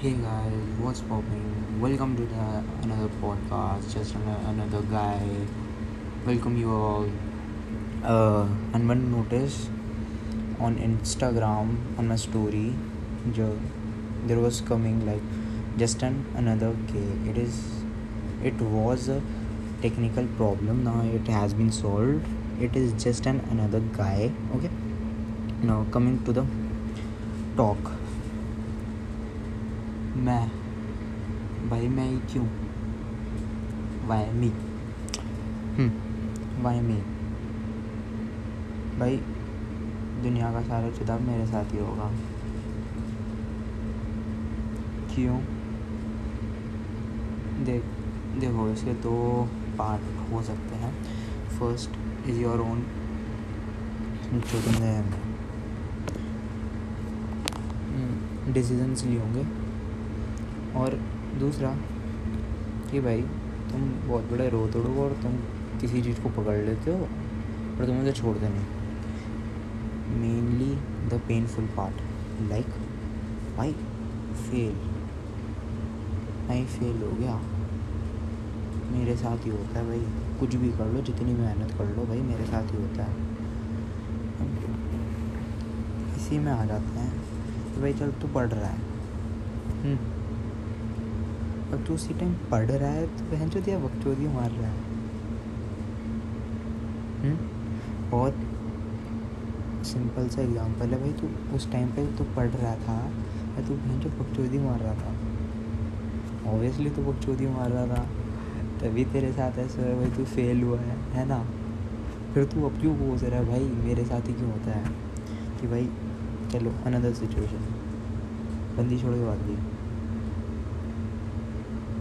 Hey guys, what's popping? Welcome to the another podcast. Just an- another guy. Welcome you all. Uh, and one notice on Instagram on my story, there was coming like just an another K. It is, it was a technical problem. Now it has been solved. It is just an another guy. Okay. Now coming to the talk. मैं भाई मैं ही क्यों? Why me why me भाई दुनिया का सारा चुनाव मेरे साथ ही होगा। क्यों? देख देखो इसके दो पार्ट हो सकते हैं। फ़र्स्ट इज़ योर ओन जो तुमने डिसीजंस लिए होंगे। और दूसरा कि भाई, तुम बहुत बड़े रो तोड़ो और तुम किसी चीज़ को पकड़ लेते हो और तुम उसे छोड़ते नहीं। Mainly the painful part like भाई फेल भाई फेल हो गया। मेरे साथ ही होता है भाई, कुछ भी कर लो, जितनी मेहनत कर लो, भाई, मेरे साथ ही होता है। इसी में आ जाते हैं कि भाई, चल, तू पढ़ रहा है। अब तू उसी टाइम पढ़ रहा है तो बहन चो दिया बकचोदी मार रहा है। हम्म? बहुत सिंपल सा एग्जांपल है भाई, तू उस टाइम पे तो पढ़ रहा था या तू बहन चो बकचोदी मार रहा था। ऑब्वियसली तो बकचोदी मार रहा था, तभी तेरे साथ ऐसा है भाई, तू फेल हुआ है है ना? फिर तू अब क्यों बोल रहा है भाई, मेरे साथ ही क्यों होता है? कि भाई, चलो अनदर सिचुएशन बंदी छोड़ बात दी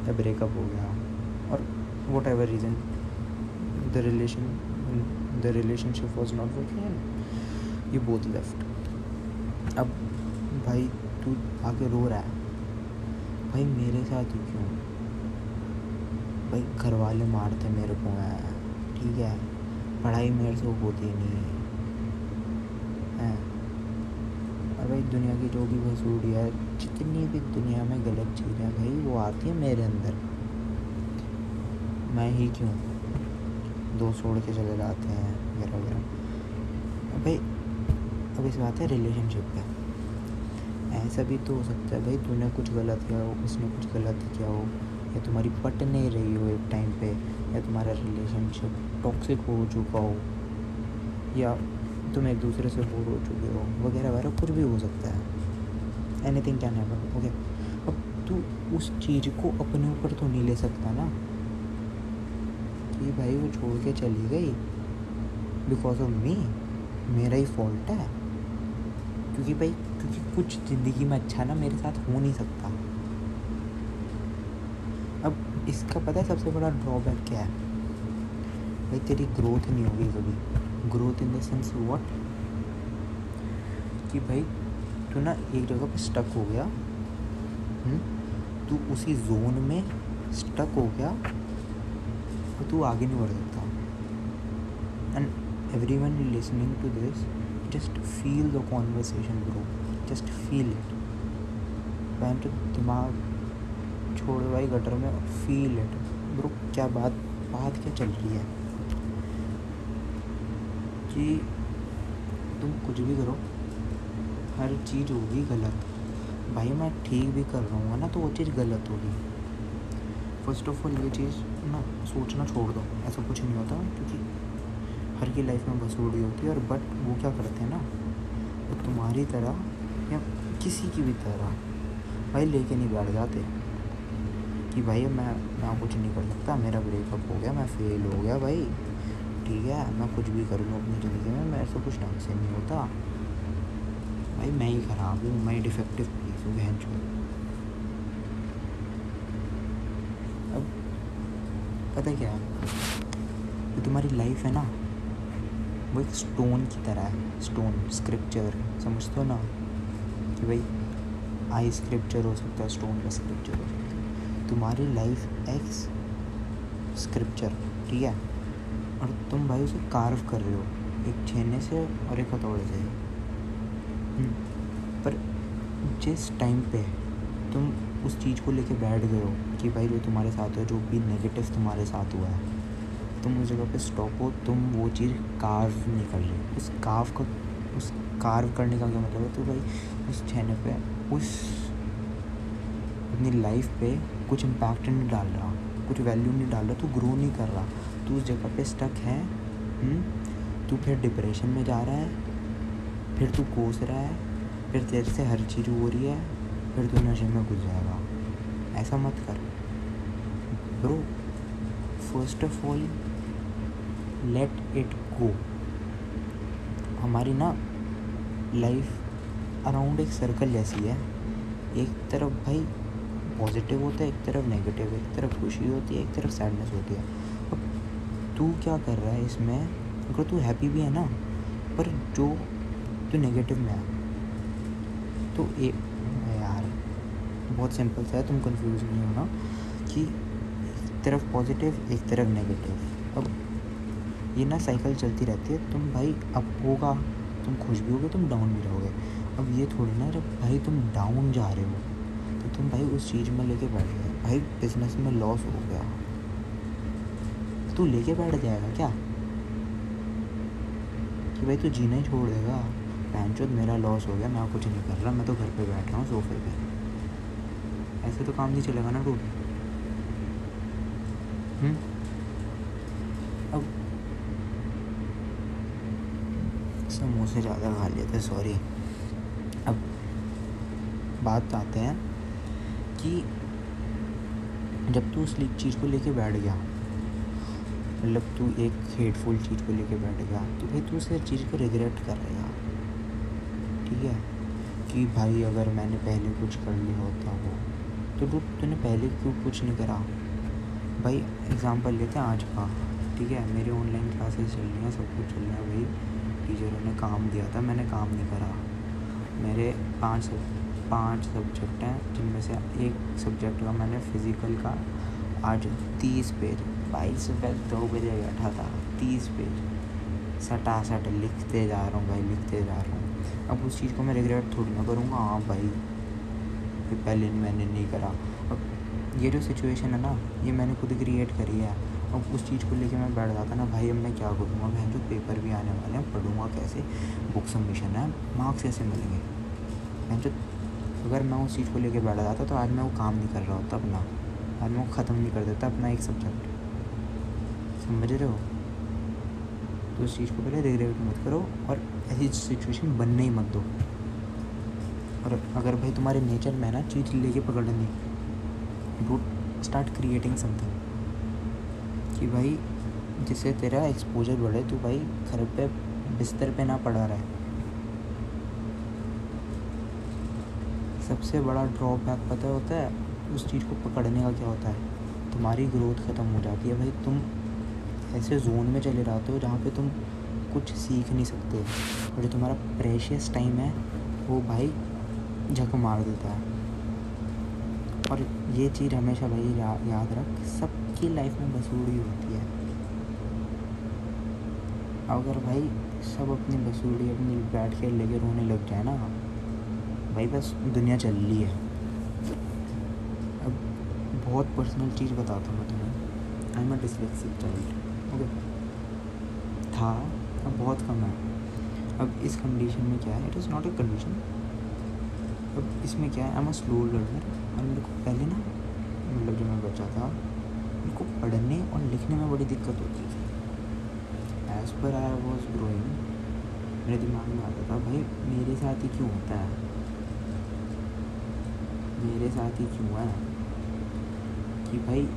या ब्रेकअप हो गया। और whatever reason the relation the relationship was not working and you both left अब भाई, तू आके रो रहा है। भाई, मेरे साथ ही क्यों? भाई घर वाले मारते मेरे को हैं, ठीक है? पढ़ाई मेरे से होती नहीं है? भाई दुनिया की जो भी वसूड़ी है, जितनी भी दुनिया में गलत चीज़ें भाई वो आती है मेरे अंदर। मैं ही क्यों? दो छोड़ के चले जाते हैं, वगैरह वगैरह। भाई, अब इस बात है रिलेशनशिप पे। ऐसा भी तो हो सकता है, भाई, तूने कुछ गलत किया हो उसने कुछ गलत किया हो, या तुम्हारी पट नहीं रही हो एक टाइम पे, या तुम्हारा रिलेशनशिप टॉक्सिक हो चुका हो, या तुम एक दूसरे से बोर हो चुके हो, वगैरह वगैरह, कुछ भी हो सकता है। Anything can happen okay अब तू उस चीज़ को अपने ऊपर तो नहीं ले सकता ना। कि भाई वो छोड़ के चली गई बिकॉज़ ऑफ़ मी मेरा ही फॉल्ट है। क्योंकि भाई, क्योंकि कुछ ज़िंदगी में अच्छा ना मेरे साथ हो नहीं सकता। अब इसका पता है सबसे बड़ा ड्रॉबैक क्या है? भाई तेरी ग्रोथ नहीं होगी कभी। Growth in the sense what कि भाई, तू ना एक जगह पे स्टक हो गया हम्म? तू उसी जोन में स्टक हो गया, और तू आगे नहीं बढ़ सकता। And everyone listening to this just feel the conversation bro just feel it pant दिमाग छोड़ भाई गटर में फील इट ब्रो क्या बात बात क्या चल रही है? कि तुम कुछ भी करो, हर चीज़ होगी गलत। भाई, मैं ठीक भी कर रहा हूँ ना? तो वो चीज़ गलत होगी। फ़र्स्ट ऑफ़ ऑल ये चीज़ ना सोचना छोड़ दो। ऐसा कुछ नहीं होता, क्योंकि हर की लाइफ में बस बसूड़ी होती है। और बट वो क्या करते हैं ना? वो तुम्हारी तरह या किसी की भी तरह भाई लेके नहीं बैठ जाते। कि भाई, मैं मैं कुछ नहीं कर सकता, मेरा ब्रेकअप हो गया, मैं फेल हो गया भाई। ठीक है, मैं कुछ भी कर लूँ अपनी ज़िंदगी में मेरे से कुछ ढंग से नहीं होता। भाई, मैं ही ख़राब हूँ, मैं ही डिफेक्टिव पीस हूँ, बहन अब, पता क्या है? जो तुम्हारी लाइफ है ना, वो एक स्टोन की तरह है स्टोन स्क्रिप्चर समझते हो ना? कि भाई आई स्क्रिप्चर हो सकता है स्टोन का स्क्रिप्चर हो सकता है। तुम्हारी लाइफ एक्स स्क्रिप्चर ठीक है? और तुम भाई उसे कार्व कर रहे हो। एक छेने से और एक हथौड़े से। हम्म, पर जिस टाइम पे तुम उस चीज़ को लेके बैठ गए हो कि भाई जो तुम्हारे साथ है जो भी नेगेटिव तुम्हारे साथ हुआ है तुम उस जगह पे स्टॉप हो तुम वो चीज़ कार्व नहीं कर रहे। उस कार्व का उस कार्व करने का क्या मतलब है? तो भाई उस छेने पे उस अपनी लाइफ पे कुछ इम्पैक्ट नहीं डाल रहा कुछ वैल्यू नहीं डाल रहा तो ग्रो नहीं कर रहा। तू उस जगह पे स्टक है हम्म? तू फिर डिप्रेशन में जा रहा है, फिर तू कोस रहा है, फिर तेरे से हर चीज़ हो रही है, फिर तू नशे में घुस जाएगा। ऐसा मत कर। Bro first of all let it go हमारी ना लाइफ अराउंड एक सर्कल जैसी है। एक तरफ़ भाई पॉजिटिव होता है, एक तरफ़ नेगेटिव एक तरफ़ खुशी होती है, एक तरफ़ सैडनेस होती है। तू क्या कर रहा है इसमें? अगर तू हैप्पी भी है ना, पर जो तू नेगेटिव में है तो ए, यार, बहुत सिंपल सा है, तुम कंफ्यूज नहीं होना कि एक तरफ़ पॉजिटिव एक तरफ़ नेगेटिव अब ये ना साइकिल चलती रहती है, तुम भाई अब होगा, तुम खुश भी होगे, तुम डाउन भी रहोगे। अब ये थोड़ी ना जब भाई तुम डाउन जा रहे हो तो तुम भाई उस चीज़ में लेके बैठ गए। भाई बिज़नेस में लॉस हो गया। तू लेके बैठ जाएगा क्या? कि भाई तू जीना ही छोड़ देगा। पैंचोद मेरा लॉस हो गया, मैं कुछ नहीं कर रहा, मैं तो घर पे बैठ रहा हूँ सोफे पे। ऐसे तो काम नहीं चलेगा ना रूट हम्म? अब समोसे ज़्यादा खा लिए थे सॉरी अब बात आते हैं कि जब तू उस चीज़ को लेके बैठ गया मतलब तू एक हेटफुल चीज़ को लेके बैठ गया तो भाई तू उस चीज़ को रिग्रेट कर रहेगा ठीक है? कि भाई अगर मैंने पहले कुछ कर लिया होता वो तो तू, तूने पहले क्यों कुछ नहीं करा? भाई एग्ज़ाम्पल लेते हैं आज का। ठीक है? मेरे ऑनलाइन क्लासेस चल रही हैं, सब कुछ चल रहा है भाई। टीचरों ने काम दिया था, मैंने काम नहीं करा। मेरे पाँच सब, पाँच सब्जेक्ट हैं, जिनमें से एक सब्जेक्ट का मैंने फ़िज़िकल का आज तीस पेज बाईस रुपये दो बजे बैठा था, तीस पेज सटा सट लिखते जा रहा हूँ भाई, लिखते जा रहा हूँ। अब उस चीज़ को मैं रिग्रेट थोड़ी ना करूँगा। हाँ भाई कि पहले मैंने नहीं करा। अब ये जो सिचुएशन है ना, ये मैंने खुद क्रिएट करी है। अब उस चीज़ को लेके मैं बैठ जाता ना, भाई अब मैं क्या करूँगा? मैं जो पेपर भी आने वाले हैं, पढ़ूँगा कैसे? बुक सबमिशन है मार्क्स कैसे मिलेंगे? मैं जो अगर मैं उस चीज़ को लेके बैठ जाता तो आज मैं वो काम नहीं कर रहा होता अपना। आज मैं वो ख़त्म नहीं कर देता अपना एक सब्जेक्ट समझ रहे हो? तो उस चीज़ को पहले रिग्रेट मत करो और ऐसी सिचुएशन बनने ही मत दो। और अगर भाई तुम्हारे नेचर में ना, चीज़ लेके पकड़नी डू स्टार्ट क्रिएटिंग समथिंग कि भाई, जिससे तेरा एक्सपोजर बढ़े तो भाई घर पे बिस्तर पे ना पड़ा रहे। सबसे बड़ा ड्रॉबैक पता होता है, उस चीज़ को पकड़ने का क्या होता है? तुम्हारी ग्रोथ ख़त्म हो जाती है। भाई तुम ऐसे जोन में चले जाते हो जहाँ पे तुम कुछ सीख नहीं सकते। और जो तुम्हारा प्रेशियस टाइम है वो भाई झक मार देता है। और ये चीज़ हमेशा भाई या, याद रख सबकी लाइफ में बसूड़ी होती है। अगर भाई सब अपनी बसूड़ी अपनी बैठ के लेके रोने लग जाए ना भाई बस दुनिया चल रही है। अब बहुत पर्सनल चीज़ बताता हूँ मैं तुम्हें। I am a dyslexic child था, अब बहुत कम है। अब इस कंडीशन में क्या है? It is not a condition अब इसमें क्या है? I am a slow learner और मेरे को पहले ना मतलब जब मैं बच्चा था, मेरे को पढ़ने और लिखने में बड़ी दिक्कत होती थी। As per I was growing मेरे दिमाग में आता था, भाई, मेरे साथ ही क्यों होता है? मेरे साथ ही क्यों है? कि भाई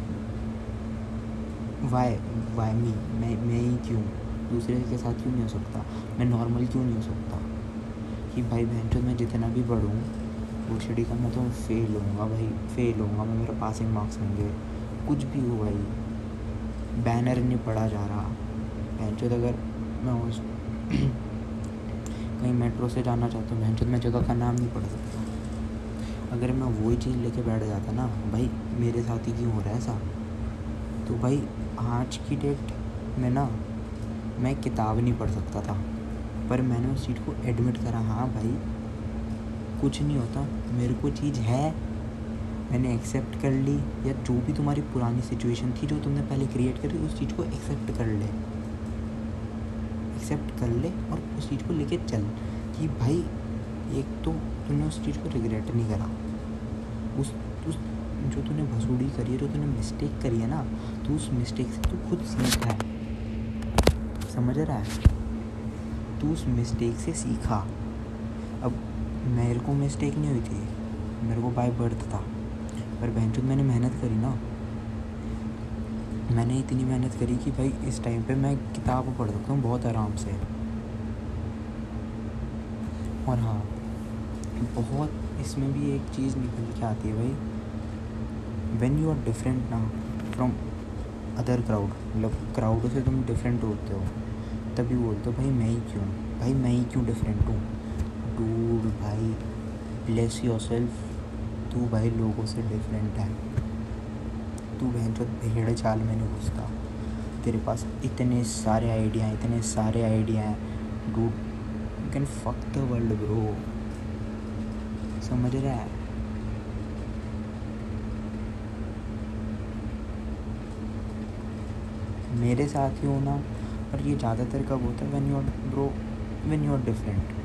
वाई वाई मी मैं मैं ही क्यों? दूसरे के साथ क्यों नहीं हो सकता? मैं नॉर्मल क्यों नहीं हो सकता? कि भाई बहन तो मैं जितना भी पढ़ूँ, वो स्टडी का मैं तो फेल होऊँगा भाई फेल होऊँगा। मैं मेरा पासिंग मार्क्स होंगे। कुछ भी हो भाई। बैनर नहीं पढ़ा जा रहा। भैंचोद अगर मैं उस कहीं मेट्रो से जाना चाहता हूँ भैंचोद मैं जगह का नाम नहीं पढ़ सकता। अगर मैं वही चीज़ लेके बैठ जाता ना, भाई, मेरे साथ ही क्यों हो रहा है ऐसा? तो भाई आज की डेट में ना मैं किताब नहीं पढ़ सकता था, पर मैंने उस चीज़ को एडमिट करा हाँ भाई, कुछ नहीं होता, मेरे को चीज़ है। मैंने एक्सेप्ट कर ली, या जो भी तुम्हारी पुरानी सिचुएशन थी जो तुमने पहले क्रिएट करी, उस चीज़ को एक्सेप्ट कर ले। एक्सेप्ट कर ले और उस चीज़ को लेके चल, कि भाई, एक तो तूने उस चीज़ को रिग्रेट नहीं करा। उस उस जो तूने भसूड़ी करी है, जो तूने मिस्टेक करी है ना तो उस मिस्टेक से तू खुद सीखा है। समझ रहा है? तू उस मिस्टेक से सीखा। अब मेरे को मिस्टेक नहीं हुई थी। मेरे को बाय बर्थ था। पर बहन मैंने मेहनत करी ना। मैंने इतनी मेहनत करी कि भाई, इस टाइम पे मैं किताब पढ़ सकता हूँ बहुत आराम से। और हाँ बहुत इसमें भी एक चीज़ निकल के आती है भाई। वेन यू आर डिफरेंट ना फ्रॉम अदर क्राउड मतलब क्राउडों से तुम डिफरेंट होते हो, तभी बोलते हो, भाई मैं ही क्यों, भाई मैं ही क्यों डिफरेंट हूँ? डूड भाई ब्लेस योर सेल्फ तू भाई लोगों से डिफरेंट है, तू बहन जो भेड़ चाल में नहीं घुसता, तेरे पास इतने सारे आइडिया हैं, इतने सारे आइडिया हैं do can fuck the world bro समझ रहा है? मेरे साथ ही होना और ये ज़्यादातर कब होता है? When you are bro when you are different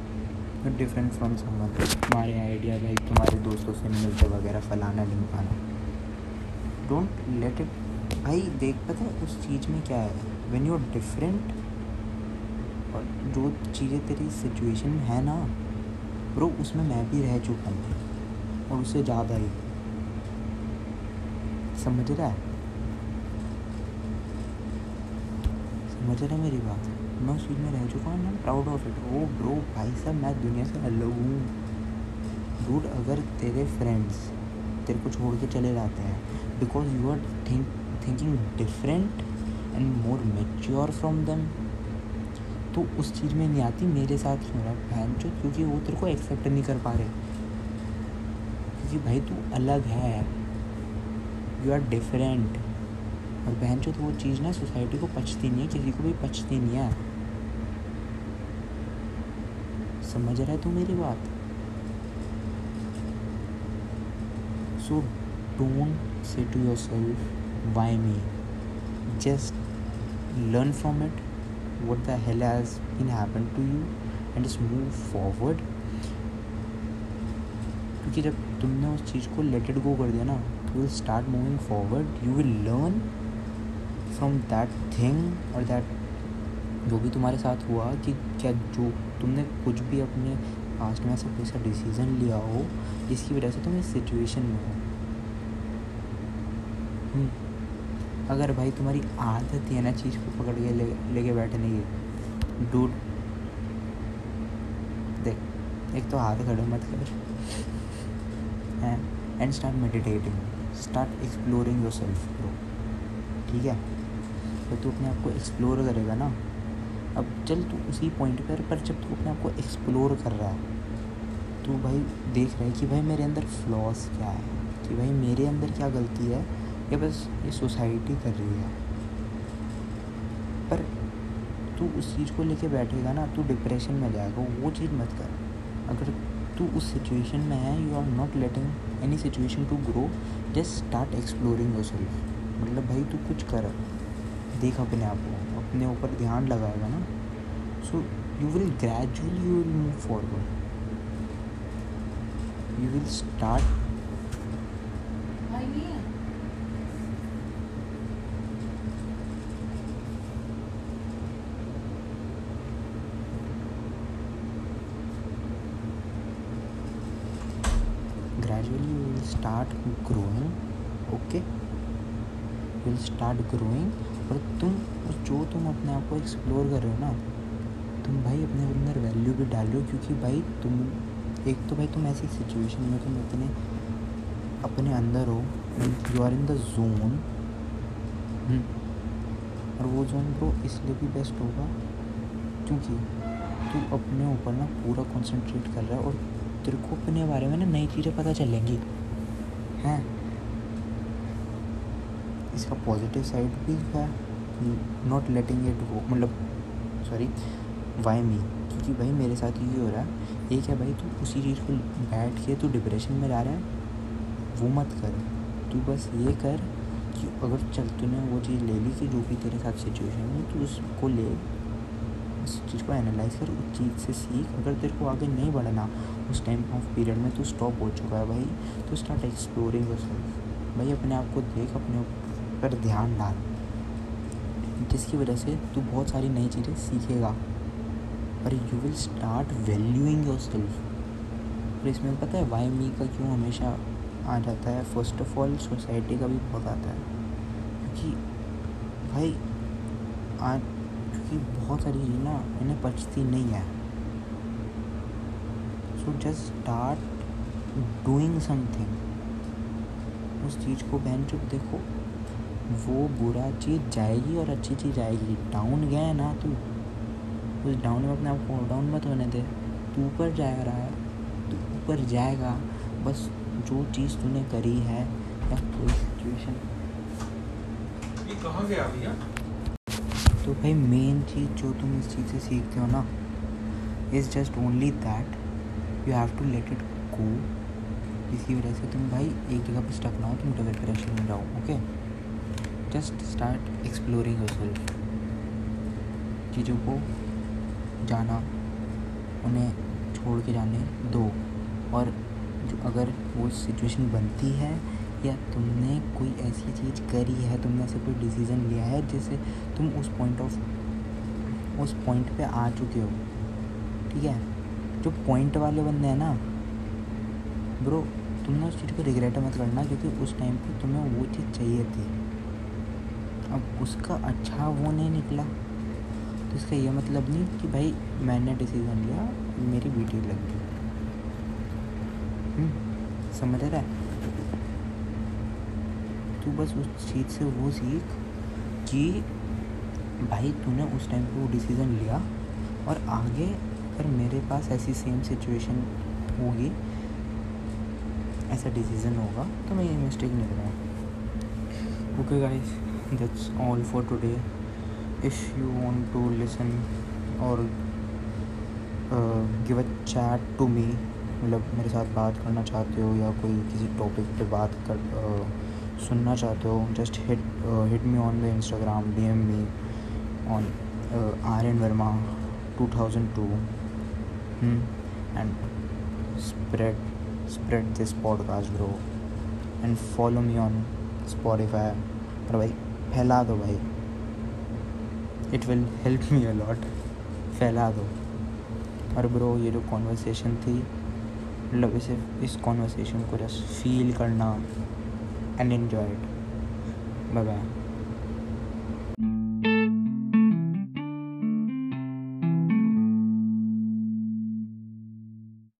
different from someone तुम्हारे आइडिया भाई, तुम्हारे दोस्तों से मिलते वगैरह, फलाना ढिमकाना डोंट लेट इट भाई देख, पता है उस चीज़ में क्या है? व्हेन यू आर डिफरेंट और जो चीज़ें तेरी सिचुएशन में है ना ब्रो उसमें मैं भी रह चुका हूँ, और उससे ज़्यादा ही। समझ रहा है? रहा है मेरी बात। मैं उस चीज़ में रह चुका हूँ मैं proud of it oh bro भाई साहब, मैं दुनिया से अलग हूँ। डूड अगर तेरे फ्रेंड्स तेरे को छोड़ के चले जाते हैं because you are think thinking different and more mature from them तो उस चीज़ में नहीं आती मेरे साथ रहा बहन चो क्योंकि वो तेरे को एक्सेप्ट नहीं कर पा रहे। क्योंकि भाई तू अलग है। यू आर डिफरेंट और बहन चो तो वो चीज़ ना सोसाइटी को पचती नहीं है किसी को भी पचती नहीं है समझ रहा है तू मेरी बात so don't say to yourself, why me? Just learn from it, what the hell has been happened to you, and just move forward. क्योंकि जब तुमने उस चीज़ को लेट इट गो कर दिया ना तो will start moving forward you will learn from that thing और दैट जो भी तुम्हारे साथ हुआ कि क्या जो तुमने कुछ भी अपने पास्ट में ऐसा कोई सा डिसीज़न लिया हो, जिसकी वजह से तुम इस सिचुएशन में हो। हम्म। अगर भाई तुम्हारी आदत है ना चीज़ को पकड़ के ले, लेके बैठने की डूड देख, एक तो हाथ खड़े मत कर। And start meditating start exploring yourself ठीक है? तो तू अपने आप को एक्सप्लोर करेगा ना। अब चल तू उसी पॉइंट पर पर जब तू अपने आप को एक्सप्लोर कर रहा है तो भाई देख रहा है कि भाई मेरे अंदर फ्लॉस क्या है, कि भाई मेरे अंदर क्या गलती है, ये बस ये सोसाइटी कर रही है। पर तू उस चीज़ को लेके बैठेगा ना, तू डिप्रेशन में जाएगा, वो चीज़ मत कर। अगर तू उस सिचुएशन में है you are not letting any situation to grow just start exploring yourself मतलब भाई तू कुछ कर। देख अपने आप को अपने ऊपर ध्यान लगाएगा ना so you will gradually you will move forward you will start gradually you will start growing okay? You start growing और तुम जो तुम अपने आप को एक्सप्लोर कर रहे हो ना, तुम भाई अपने अंदर वैल्यू भी डाल रहे हो, क्योंकि भाई तुम, एक तो भाई तुम ऐसी सिचुएशन में तुम इतने अपने अंदर हो you are in the zone और वो जोन को इसलिए भी बेस्ट होगा, क्योंकि तू अपने ऊपर ना पूरा कंसंट्रेट कर रहा है और तेरे को अपने बारे में ना नई चीज़ें पता चलेंगी। हैं? इसका पॉजिटिव साइड भी है नॉट लेटिंग इट गो मतलब सॉरी वाई मी क्योंकि भाई मेरे साथ ये हो रहा है। एक है भाई, तू उसी चीज़ को बैठ के तू डिप्रेशन में जा रहा है, वो मत कर। तू बस ये कर कि अगर चल, तूने वो चीज़ ले ली कि जो भी तेरे साथ सिचुएशन है तो उसको ले, उस चीज़ को एनालाइज कर, उस चीज़ से सीख। अगर तेरे को आगे नहीं बढ़ना, उस टाइम ऑफ़ पीरियड में तो स्टॉप हो चुका है भाई तो स्टार्ट एक्सप्लोरिंग भाई अपने आप को देख, अपने ऊपर ध्यान डाल। जिसकी वजह से तू बहुत सारी नई चीज़ें सीखेगा। और you will start valuing yourself और इसमें पता है वाई मी का क्यों हमेशा आ जाता है? फ़र्स्ट ऑफ़ ऑल सोसाइटी का भी बहुत आता है। क्योंकि भाई, आज क्योंकि बहुत सारी चीज़ें ना इन्हें पचती नहीं है। So just start doing something उस चीज़ को बहन चुप देखो। वो बुरा चीज़ जाएगी और अच्छी चीज़ आएगी। डाउन गया है ना तू। उस डाउन में अपने आप को डाउन मत होने दे। तू ऊपर जा रहा है। तू ऊपर जाएगा। बस जो चीज़ तूने करी है या कोई सिचुएशन कहाँ गया भैया? तो भाई मेन चीज़ जो तुम इस चीज़ से सीखते हो ना is just only that you have to let it go इसी वजह से तुम भाई एक जगह पर स्टक ना हो तुम डबल करेक्शन में जाओ okay just start exploring yourself चीज़ों को जाना, उन्हें छोड़ के जाने दो। और जो अगर वो सिचुएशन बनती है, या तुमने कोई ऐसी चीज़ करी है, तुमने ऐसे कोई डिसीज़न लिया है, जिससे तुम उस पॉइंट ऑफ़ उस पॉइंट पे आ चुके हो। ठीक है? जो पॉइंट वाले बंदे हैं ना ब्रो तुमने उस चीज़ को रिग्रेट मत करना, क्योंकि उस टाइम पे तुम्हें वो चीज़ चाहिए थी। अब उसका अच्छा वो नहीं निकला। तो इसका ये मतलब नहीं कि भाई मैंने डिसीज़न लिया मेरी वीडियो लग गई। हम्म, समझ रहा है? तू बस उस चीज़ से वो सीख कि भाई तूने उस टाइम पे वो डिसीज़न लिया और आगे अगर मेरे पास ऐसी सेम सिचुएशन होगी ऐसा डिसीज़न होगा तो मैं ये मिस्टेक नहीं करूँगा। Okay guys that's all for today if you want to listen और give a chat to me मतलब मेरे साथ बात करना चाहते हो या कोई किसी टॉपिक पे बात कर uh, सुनना चाहते हो just hit hit me on the Instagram D M me on R N Verma two thousand two and spread spread this podcast bro. And follow me on spotify. और भाई फैला दो भाई। It will help me a lot फैला दो। और bro ये जो कॉन्वर्सेशन थी मतलब इसे, इस कॉन्वर्सेशन को जस्ट फील करना and enjoy it bye bye